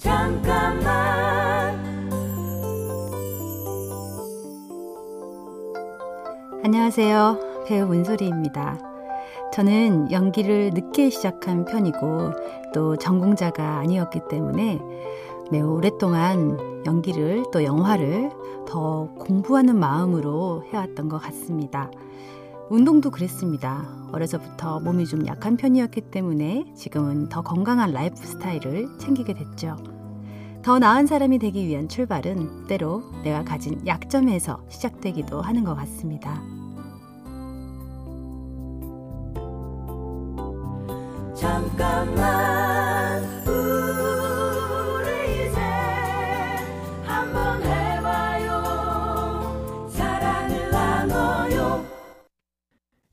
잠깐만 안녕하세요. 배우 문소리입니다. 저는 연기를 늦게 시작한 편이고 또 전공자가 아니었기 때문에 매우 오랫동안 연기를 또 영화를 더 공부하는 마음으로 해왔던 것 같습니다. 운동도 그랬습니다. 어려서부터 몸이 좀 약한 편이었기 때문에 지금은 더 건강한 라이프 스타일을 챙기게 됐죠. 더 나은 사람이 되기 위한 출발은 때로 내가 가진 약점에서 시작되기도 하는 것 같습니다. 잠깐만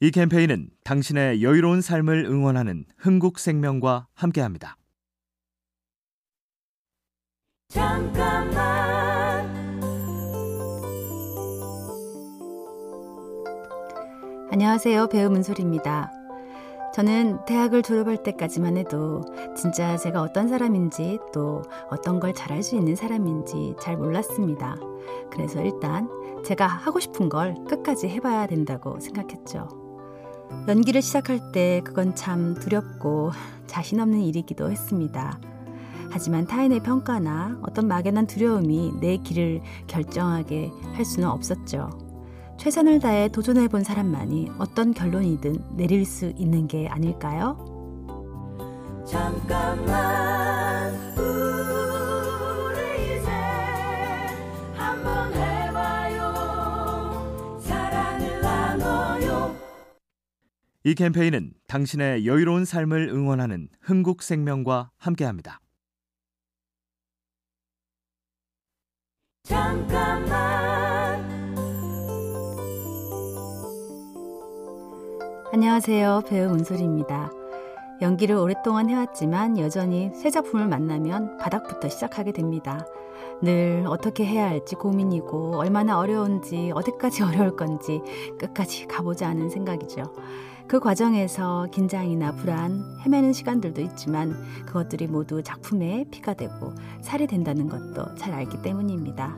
이 캠페인은 당신의 여유로운 삶을 응원하는 흥국생명과 함께합니다. 잠깐만 안녕하세요 배우 문소리입니다. 저는 대학을 졸업할 때까지만 해도 진짜 제가 어떤 사람인지 또 어떤 걸 잘할 수 있는 사람인지 잘 몰랐습니다. 그래서 일단 제가 하고 싶은 걸 끝까지 해봐야 된다고 생각했죠. 연기를 시작할 때 그건 참 두렵고 자신 없는 일이기도 했습니다. 하지만 타인의 평가나 어떤 막연한 두려움이 내 길을 결정하게 할 수는 없었죠. 최선을 다해 도전해 본 사람만이 어떤 결론이든 내릴 수 있는 게 아닐까요? 잠깐만 이 캠페인은 당신의 여유로운 삶을 응원하는 흥국생명과 함께합니다. 잠깐만 안녕하세요. 배우 문소리입니다. 연기를 오랫동안 해왔지만 여전히 새 작품을 만나면 바닥부터 시작하게 됩니다. 늘 어떻게 해야 할지 고민이고 얼마나 어려운지 어디까지 어려울 건지 끝까지 가보자 하는 생각이죠. 그 과정에서 긴장이나 불안, 헤매는 시간들도 있지만 그것들이 모두 작품에 피가 되고 살이 된다는 것도 잘 알기 때문입니다.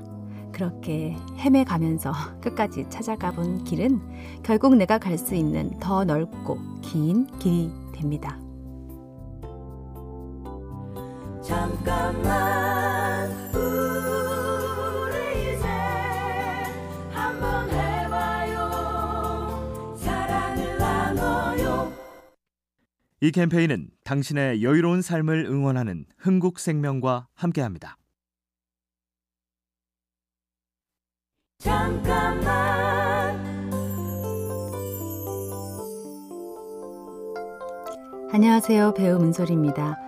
그렇게 헤매가면서 끝까지 찾아가 본 길은 결국 내가 갈 수 있는 더 넓고 긴 길이 됩니다. 잠깐만 우리 이제 한번 해봐요 사랑을 나눠요 이 캠페인은 당신의 여유로운 삶을 응원하는 흥국생명과 함께합니다. 잠깐만 안녕하세요. 배우 문소리입니다.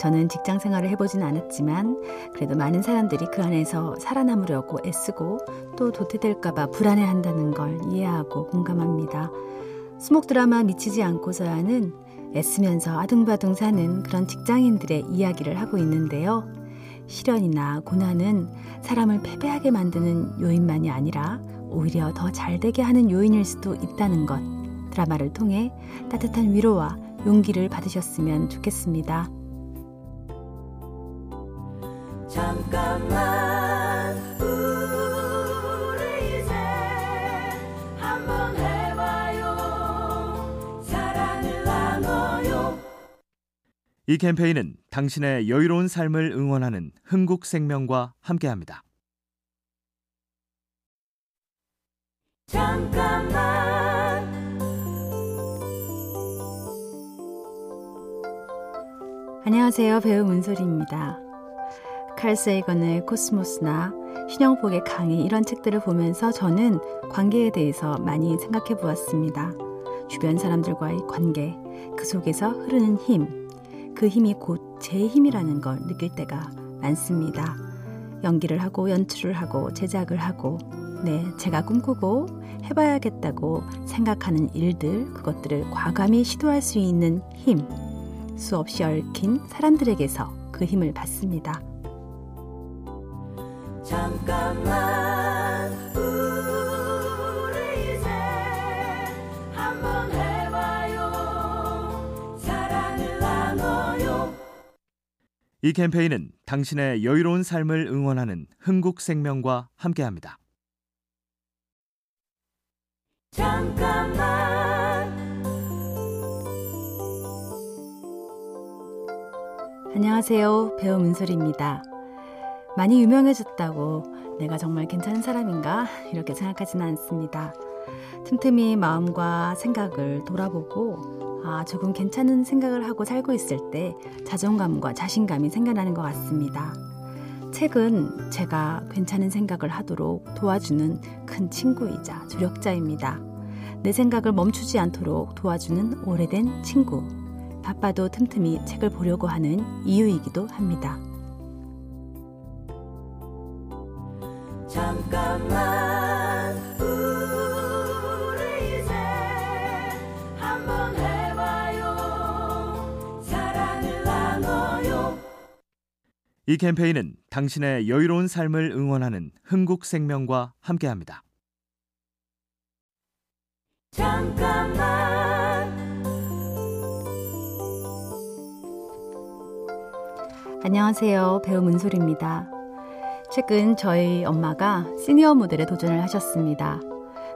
저는 직장 생활을 해보진 않았지만 그래도 많은 사람들이 그 안에서 살아남으려고 애쓰고 또 도태될까봐 불안해한다는 걸 이해하고 공감합니다. 수목 드라마 미치지 않고서 하는 애쓰면서 아둥바둥 사는 그런 직장인들의 이야기를 하고 있는데요. 시련이나 고난은 사람을 패배하게 만드는 요인만이 아니라 오히려 더 잘되게 하는 요인일 수도 있다는 것. 드라마를 통해 따뜻한 위로와 용기를 받으셨으면 좋겠습니다. 이제 한번 해봐요 사랑을 나눠요 이 캠페인은 당신의 여유로운 삶을 응원하는 흥국생명과 함께합니다. 잠깐만 안녕하세요. 배우 문소리입니다. 칼 세이건의 코스모스나 신영복의 강의 이런 책들을 보면서 저는 관계에 대해서 많이 생각해 보았습니다. 주변 사람들과의 관계, 그 속에서 흐르는 힘, 그 힘이 곧 제 힘이라는 걸 느낄 때가 많습니다. 연기를 하고 연출을 하고 제작을 하고 네, 제가 꿈꾸고 해봐야겠다고 생각하는 일들, 그것들을 과감히 시도할 수 있는 힘, 수없이 얽힌 사람들에게서 그 힘을 받습니다. 잠깐만 이 캠페인은 당신의 여유로운 삶을 응원하는 흥국생명과 함께합니다. 잠깐만 안녕하세요. 배우 문솔입니다. 많이 유명해졌다고 내가 정말 괜찮은 사람인가? 이렇게 생각하지는 않습니다. 틈틈이 마음과 생각을 돌아보고 아, 조금 괜찮은 생각을 하고 살고 있을 때 자존감과 자신감이 생겨나는 것 같습니다. 책은 제가 괜찮은 생각을 하도록 도와주는 큰 친구이자 조력자입니다. 내 생각을 멈추지 않도록 도와주는 오래된 친구. 바빠도 틈틈이 책을 보려고 하는 이유이기도 합니다. 잠깐만 우리 이제 한번 해봐요 사랑을 나눠요 이 캠페인은 당신의 여유로운 삶을 응원하는 흥국생명과 함께합니다. 잠깐만 안녕하세요. 배우 문솔입니다. 최근 저희 엄마가 시니어 모델에 도전을 하셨습니다.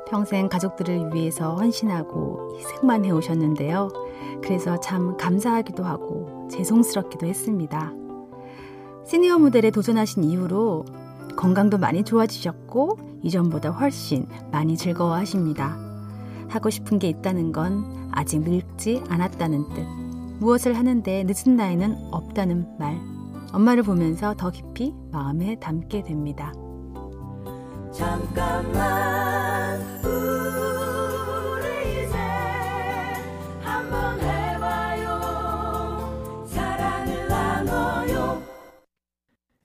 평생 가족들을 위해서 헌신하고 희생만 해오셨는데요. 그래서 참 감사하기도 하고 죄송스럽기도 했습니다. 시니어 모델에 도전하신 이후로 건강도 많이 좋아지셨고 이전보다 훨씬 많이 즐거워하십니다. 하고 싶은 게 있다는 건 아직 늙지 않았다는 뜻. 무엇을 하는데 늦은 나이는 없다는 말. 엄마를 보면서 더 깊이 마음에 담게 됩니다. 잠깐만 우리 이제 한번 해봐요 사랑을 나눠요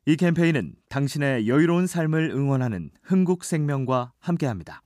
이 캠페인은 당신의 여유로운 삶을 응원하는 흥국생명과 함께합니다.